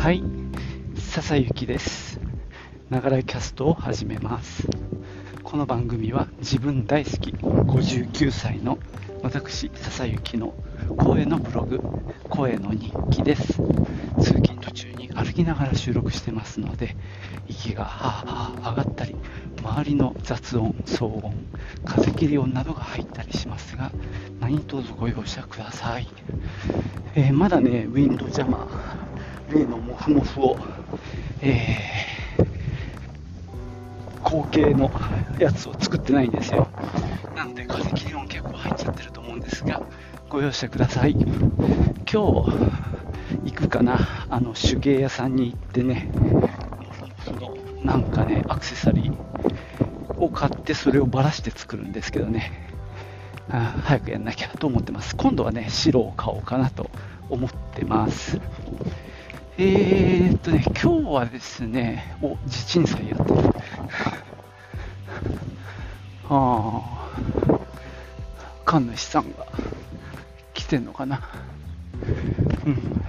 はい、笹幸です。ながらキャストを始めます。この番組は自分大好き59歳の私、笹幸の声のブログ、声の日記です。通勤途中に歩きながら収録してますので、息がはあはあ上がったり、周りの雑音、騒音、風切り音などが入ったりしますが、何卒ご容赦ください。えーまだね、ウィンドジャマー、例のモフモフを、えー後継のやつを作ってないんですよ。なので風切り音結構入っちゃってると思うんですが、ご容赦ください。今日行くかな、あの手芸屋さんに行ってね、そのなんかね、アクセサリーを買ってそれをばらして作るんですけどね、あ早くやんなきゃと思ってます。今度はね、白を買おうかなと思ってます。えーっとね、今日はですね、お、地鎮祭やってる。ああ、神主さんが来てんのかな。うん。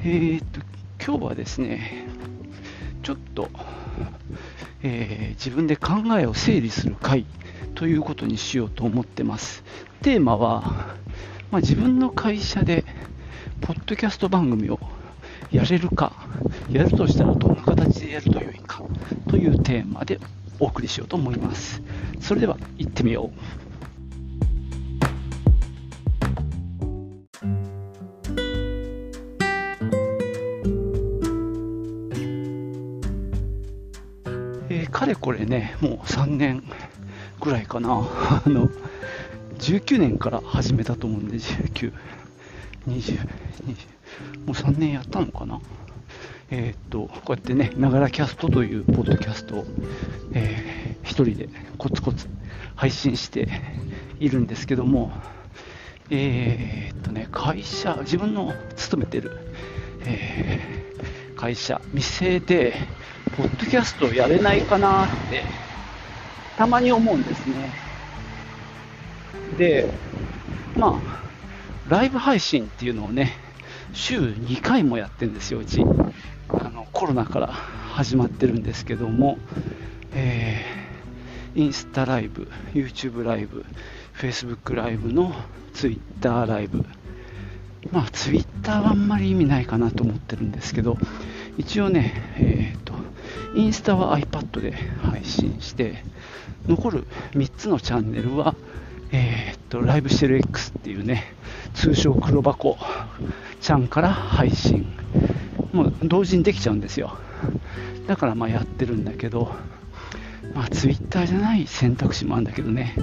えーっと、今日はですね、ちょっと、えー自分で考えを整理する会ということにしようと思ってます。テーマは、まあ、自分の会社で、ポッドキャスト番組をやれるか、やるとしたらどんな形でやるとよいかというテーマでお送りしようと思います。それでは行ってみよう。えーかれこれね、もう3年ぐらいかな、あの19年から始めたと思うんで、19、20、20う3年やったのかな？えーっと、こうやってね、ながらキャストというポッドキャストを、えー一人でコツコツ配信しているんですけども、えーっとね、会社、自分の勤めてる、えー会社、店で、ポッドキャストやれないかなって、たまに思うんですね。で、まあ、ライブ配信っていうのをね、週2回もやってるんですよ、うち。あのコロナから始まってるんですけども、えーインスタライブ、YouTube ライブ、Facebook ライブの Twitter ライブ、まあ、ツイッターはあんまり意味ないかなと思ってるんですけど、一応ね、えーと、インスタは iPad で配信して、残る3つのチャンネルは、えーと、ライブしてる X っていうね、通称黒箱。ちゃんから配信。もう同時にできちゃうんですよ。だからまあやってるんだけど、まあ、ツイッターじゃない選択肢もあるんだけどね。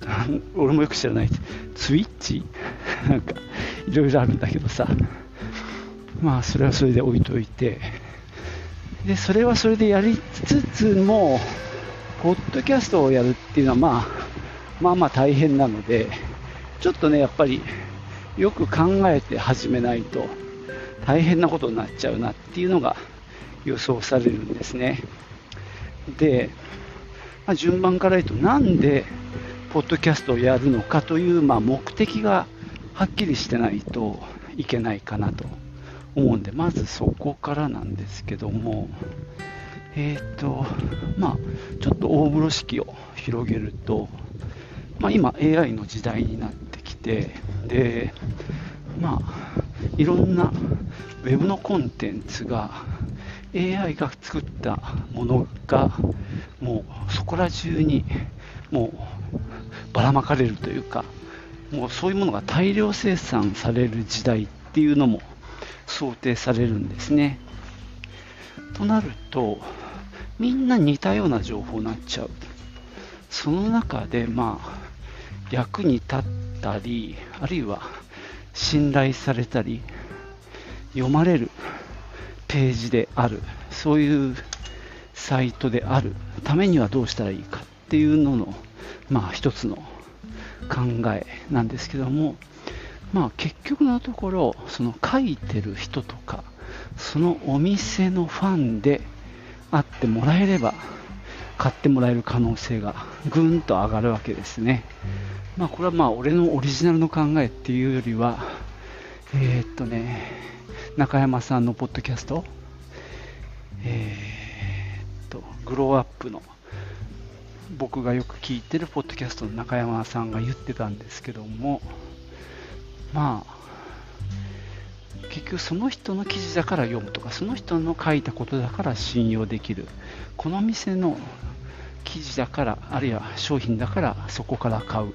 俺もよく知らない。ツイッチ？なんか、いろいろあるんだけどさ。まあ、それはそれで置いといて。で、それはそれでやりつつも、ポッドキャストをやるっていうのは、まあ、まあまあ大変なので、ちょっとね、やっぱり、よく考えて始めないと、大変なことになっちゃうなっていうのが予想されるんですね。で、まあ、順番から言うと、なんでポッドキャストをやるのかという、まあ、目的がはっきりしてないといけないかなと思うんで、まずそこからなんですけども、えっ、と、まあ、ちょっと大風呂敷を広げると、まあ、今 AI の時代になってて、で、まあ、いろんなウェブのコンテンツが AI が作ったものがもうそこら中にもうばらまかれるというかもうそういうものが大量生産される時代っていうのも想定されるんですね。となるとみんな似たような情報になっちゃう。その中でまあ役に立ったりあるいは信頼されたり読まれるページであるそういうサイトであるためにはどうしたらいいかっていうののまあ一つの考えなんですけどもまあ結局のところその書いてる人とかそのお店のファンであってもらえれば買ってもらえる可能性がぐんと上がるわけですね。まあこれはまあ俺のオリジナルの考えっていうよりはえーっとね中山さんのポッドキャスト、えー、っと、グローアップの僕がよく聞いてるポッドキャストの中山さんが言ってたんですけども、まあ、結局その人の記事だから読むとか、その人の書いたことだから信用できる。この店の記事だから、あるいは商品だからそこから買う。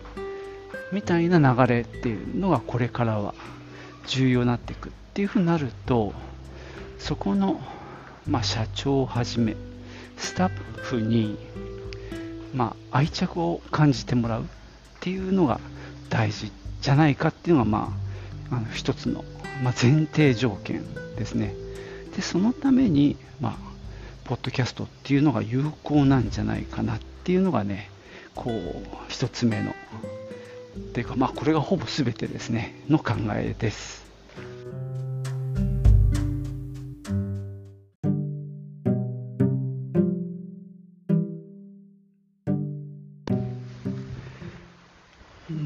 みたいな流れっていうのがこれからは重要になっていくっていうふうになると、そこの、まあ、社長をはじめ、スタッフに、まあ、愛着を感じてもらうっていうのが大事じゃないかっていうのが、まあ、あの一つの、まあ、前提条件ですね。で、そのために、まあ、ポッドキャストっていうのが有効なんじゃないかなっていうのがね、こう、一つ目の、っていうか、まあ、これがほぼ全てですね、の考えです。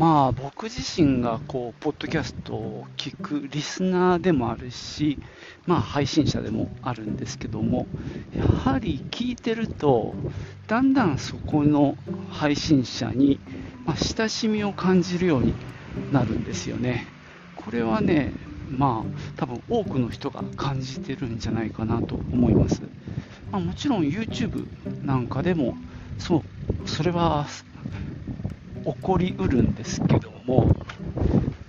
まあ僕自身がこうポッドキャストを聞くリスナーでもあるし、まあ、配信者でもあるんですけどもやはり聞いてるとだんだんそこの配信者に、まあ、親しみを感じるようになるんですよね。これはねまあ多分多くの人が感じてるんじゃないかなと思います。まあ、もちろん YouTube なんかでもそうそれは起こりうるんですけども、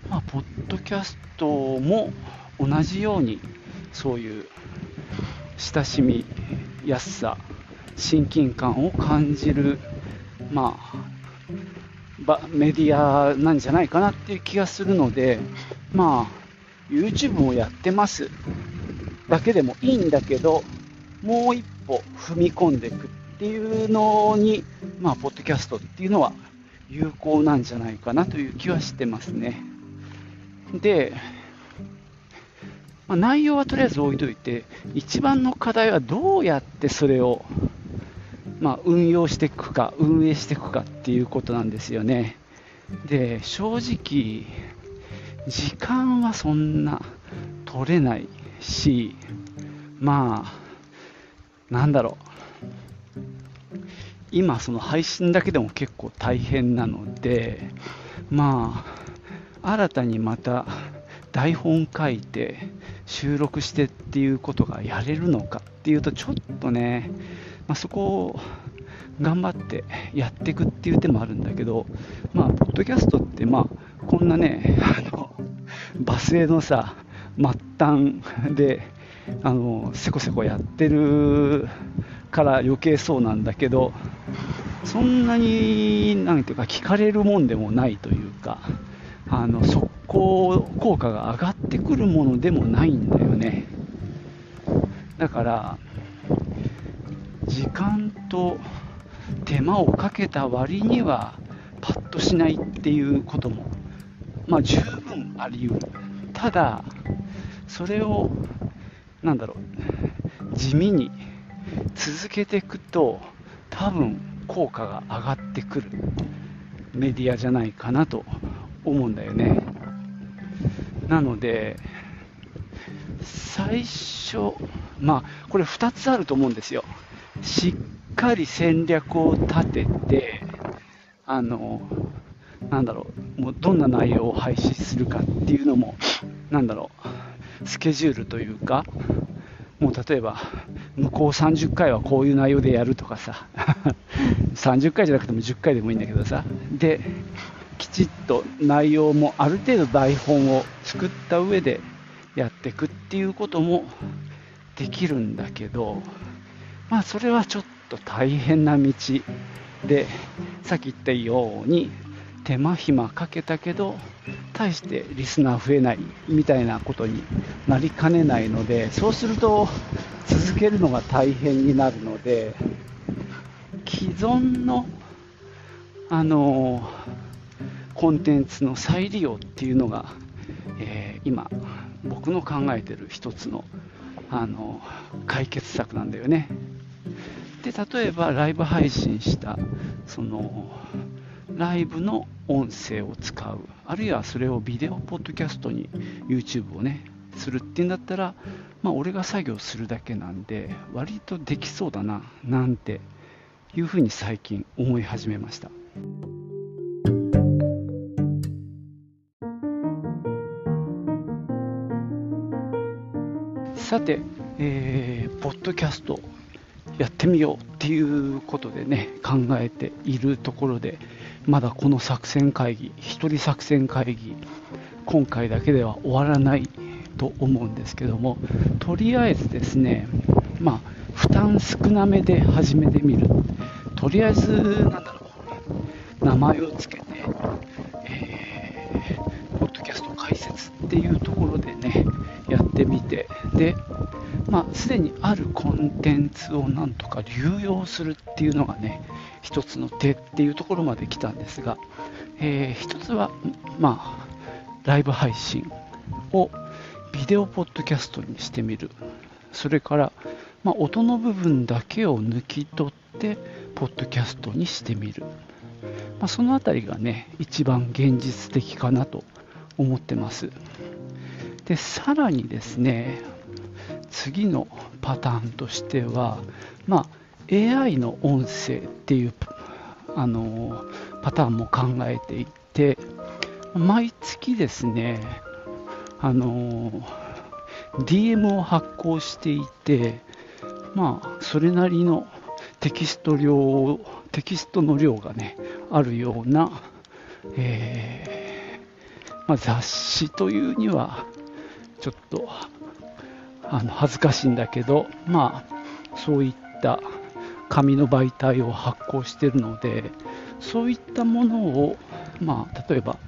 まあ、ポッドキャストも同じようにそういう親しみやすさ親近感を感じる、まあ、メディアなんじゃないかなっていう気がするので、まあ、YouTube もやってますだけでもいいんだけど、もう一歩踏み込んでいくっていうのに、まあ、ポッドキャストっていうのは有効なんじゃないかなという気はしてますね。で、まあ、内容はとりあえず置いといて、一番の課題はどうやってそれを、まあ、運用していくか、運営していくかっていうことなんですよね。で、正直、時間はそんな取れないし、まあ、なんだろう、今その配信だけでも結構大変なのでまあ新たにまた台本書いて収録してっていうことがやれるのかっていうとちょっとね、まあ、そこを頑張ってやっていくっていう手もあるんだけどまあポッドキャストってまあこんなね あのバスへのさ末端であのせこせこやってるから余計そうなんだけどそんなになんていうか聞かれるもんでもないというかあの速攻効果が上がってくるものでもないんだよね。だから時間と手間をかけた割にはパッとしないっていうこともまあ十分あり得る。ただそれをなんだろう地味に続けていくと多分効果が上がってくる。メディアじゃないかなと思うんだよね。なので最初まあこれ2つあると思うんですよ。しっかり戦略を立ててあのなんだろうもうどんな内容を配信するかっていうのもなんだろうスケジュールというかもう例えば向こう30回はこういう内容でやるとかさ 30回じゃなくても10回でもいいんだけどさできちっと内容もある程度台本を作った上でやっていくっていうこともできるんだけどまあそれはちょっと大変な道でさっき言ったように手間暇かけたけど大してリスナー増えないみたいなことになりかねないのでそうすると続けるのが大変になるので既存のあのコンテンツの再利用っていうのが、えー、今僕の考えてる一つのあの解決策なんだよね。で例えばライブ配信したそのライブの音声を使うあるいはそれをビデオポッドキャストに YouTube をねするっていうんだったら、まあ、俺が作業するだけなんで割とできそうだななんていうふうに最近思い始めました。さて、えー、ポッドキャストやってみようっていうことでね考えているところでまだこの作戦会議一人作戦会議今回だけでは終わらないと思うんですけどもとりあえずですねまあ負担少なめで始めてみる。とりあえずなんだろう名前を付けて、えー、ポッドキャスト解説っていうところでねやってみて。でまあ、すでにあるコンテンツをなんとか流用するっていうのがね、一つの手っていうところまで来たんですが、えー、一つは、まあ、ライブ配信をビデオポッドキャストにしてみる。それから、まあ、音の部分だけを抜き取って、ポッドキャストにしてみる。まあ、そのあたりがね、一番現実的かなと思ってます。で、さらにですね、次のパターンとしては、まあ、AI の音声っていうあのパターンも考えていて、毎月ですね、あの DM を発行していて、まあ、それなりのテキスト量、テキストの量がね、あるような、えー、まあ、雑誌というには、ちょっとあの恥ずかしいんだけど、まあ、そういった紙の媒体を発行しているので、そういったものを、まあ、例えば、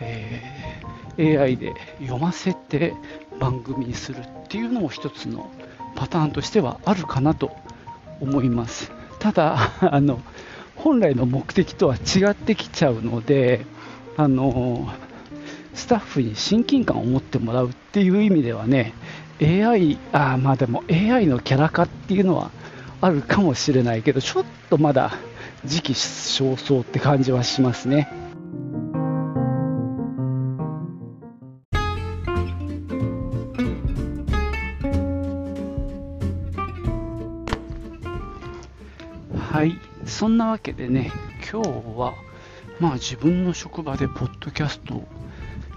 えー、AI で読ませて番組にするっていうのも一つのパターンとしてはあるかなと思います。ただ、あの本来の目的とは違ってきちゃうので、あのスタッフに親近感を持ってもらうっていう意味ではね、AI、あまあでも AI のキャラ化っていうのはあるかもしれないけど、ちょっとまだ時期尚早って感じはしますね。はい、そんなわけでね、今日は、まあ自分の職場でポッドキャストを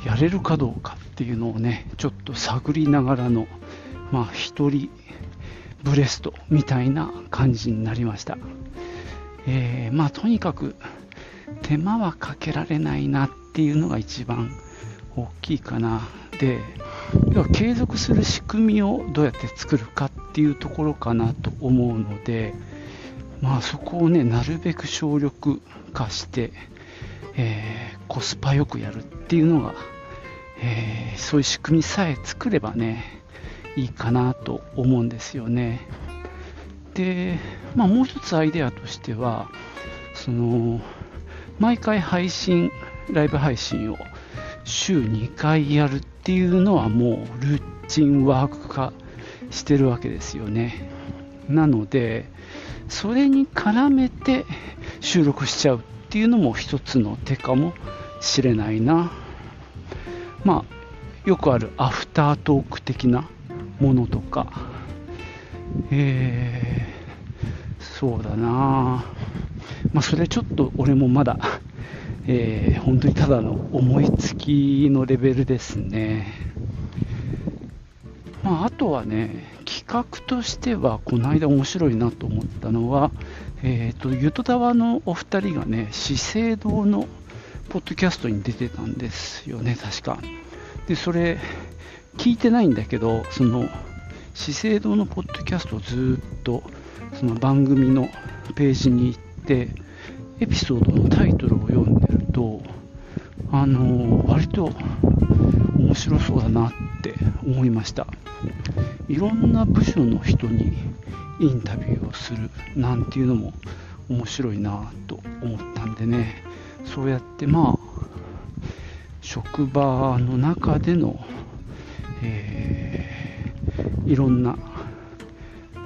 やれるかどうかっていうのをね、ちょっと探りながらの、まあ、一人ブレストみたいな感じになりました。えー、まあ、とにかく手間はかけられないなっていうのが一番大きいかな。で、要は継続する仕組みをどうやって作るかっていうところかなと思うので、まあ、そこをね、なるべく省力化して、えー、コスパよくやるっていうのが、えー、そういう仕組みさえ作ればね、いいかなと思うんですよね。で、まあ、もう一つアイデアとしては、その、毎回配信、ライブ配信を週2回やるっていうのはもうルーチンワーク化してるわけですよね。なので、それに絡めて収録しちゃうっていうのも一つの手かもしれないな。まあ、よくあるアフタートーク的なものとか、えー、そうだな。まあ、それちょっと俺もまだ、えー、本当にただの思いつきのレベルですね。まあ、あとはね、企画としては、この間面白いなと思ったのは、えっ、ー、と、ゆとたわのお二人がね、資生堂のポッドキャストに出てたんですよね、確か。で、それ、聞いてないんだけど、その、資生堂のポッドキャストをずっと、その番組のページに行って、エピソードのタイトルを読んでると、あの割と面白そうだなって思いました。いろんな部署の人にインタビューをするなんていうのも面白いなと思ったんでね。そうやってまあ職場の中での、えー、いろんな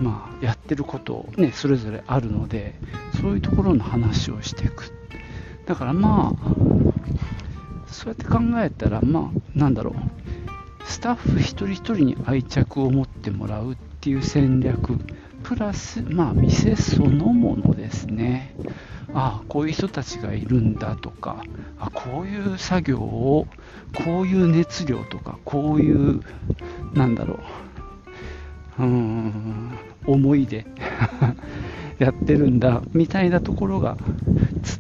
まあ、やってることをねそれぞれあるのでそういうところの話をしていく。だからまあそうやって考えたらまあなんだろう。スタッフ一人一人に愛着を持ってもらうっていう戦略プラス、まあ、店そのものですね。ああこういう人たちがいるんだとかあこういう作業をこういう熱量とかこういうなんだろううーん思いで やってるんだみたいなところが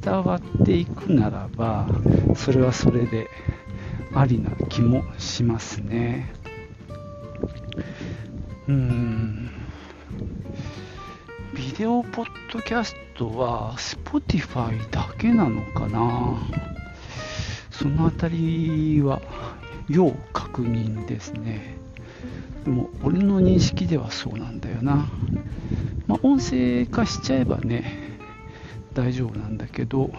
伝わっていくならばそれはそれでありな気もしますね。うんビデオポッドキャストは Spotify だけなのかな？そのあたりは要確認ですね。でも俺の認識ではそうなんだよな。まあ、音声化しちゃえばね大丈夫なんだけど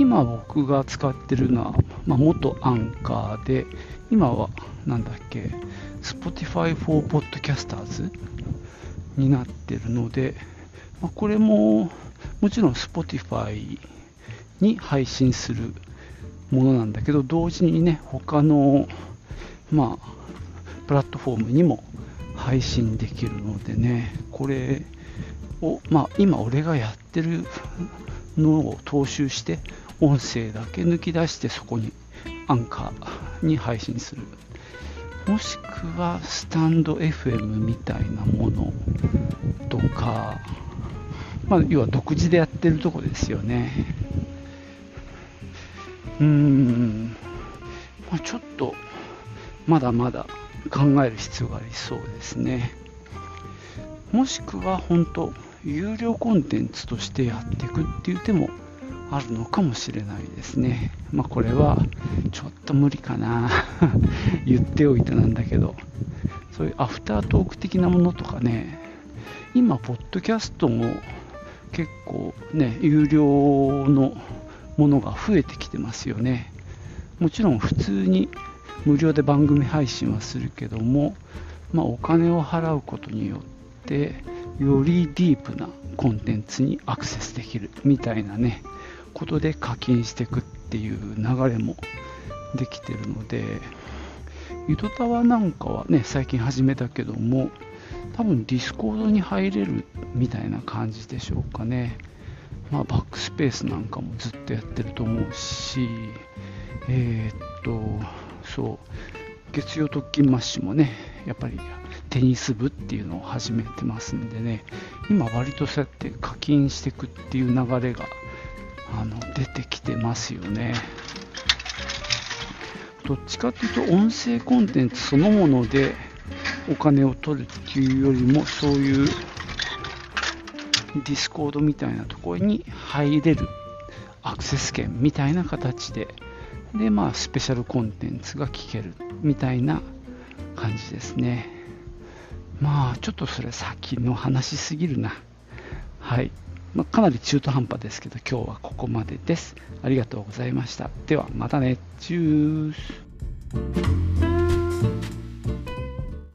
今僕が使ってるのは、まあ、元アンカーで今はなんだっけ Spotify for Podcasters になってるので、まあ、これももちろん Spotify に配信するものなんだけど同時にね他のまあプラットフォームにも配信できるのでねこれを、まあ、今俺がやってるのを踏襲して音声だけ抜き出してそこにアンカーに配信する。もしくはスタンド FM みたいなものとか、まあ、要は独自でやってるとこですよね。うーん、まあ、ちょっとまだまだ考える必要がありそうですね。もしくは本当有料コンテンツとしてやっていくっていう手もあるのかもしれないですね。まあこれはちょっと無理かな 言っておいてなんだけどそういうアフタートーク的なものとかね今ポッドキャストも結構ね有料のものが増えてきてますよね。もちろん普通に無料で番組配信はするけども、まあ、お金を払うことによっててよりディープなコンテンツにアクセスできるみたいなねことで課金していくっていう流れもできてるのでゆとたわなんかはね最近始めたけども多分ディスコードに入れるみたいな感じでしょうかね。まあバックスペースなんかもずっとやってると思うしえー、っとそう月曜トッキンマッシュもねやっぱりテニス部っていうのを始めてますんでね今割とそうやって課金していくっていう流れがあの出てきてますよね。どっちかっていうと音声コンテンツそのものでお金を取るっていうよりもそういうディスコードみたいなところに入れるアクセス権みたいな形ででまあスペシャルコンテンツが聞けるみたいな感じですね。まあちょっとそれ先の話すぎるな。はい、まあ、かなり中途半端ですけど今日はここまでです。ありがとうございました。ではまたね。チュース。